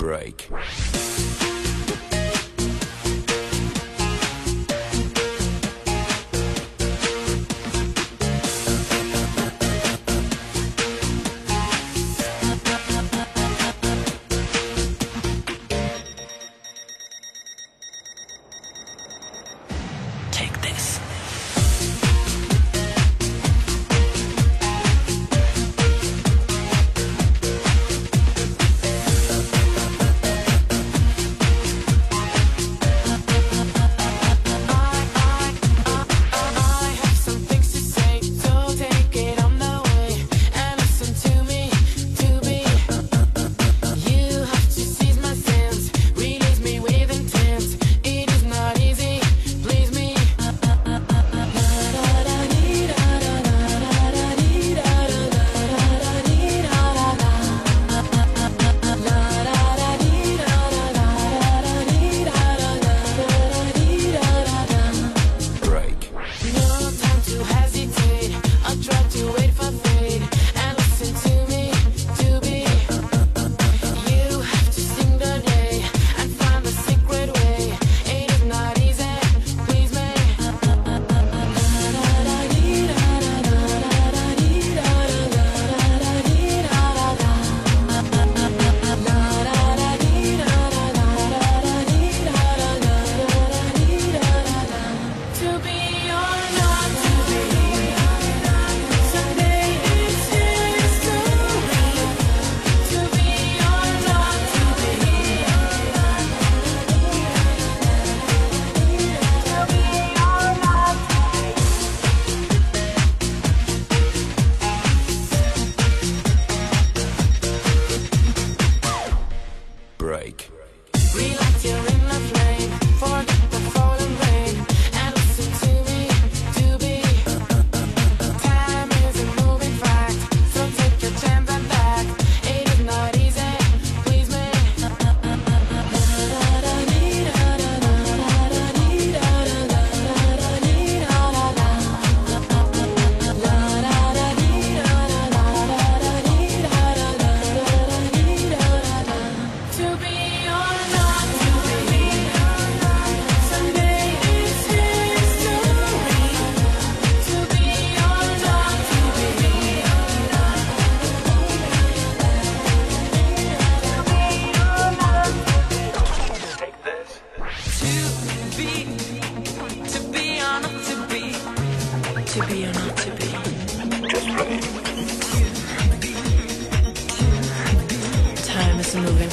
break.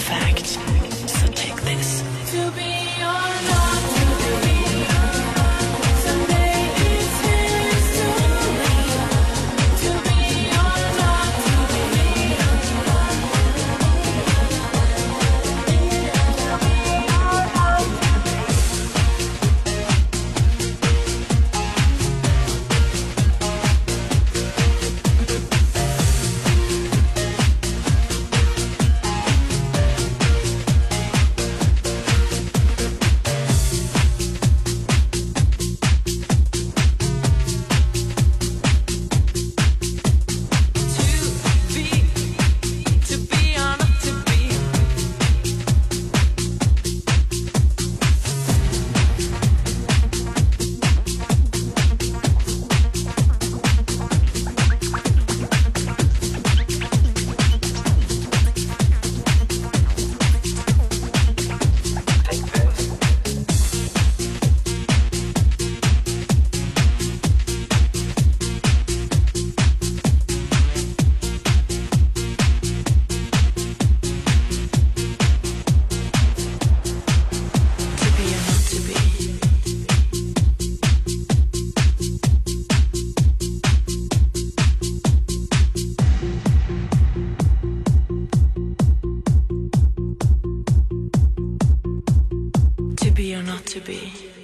Or not to be.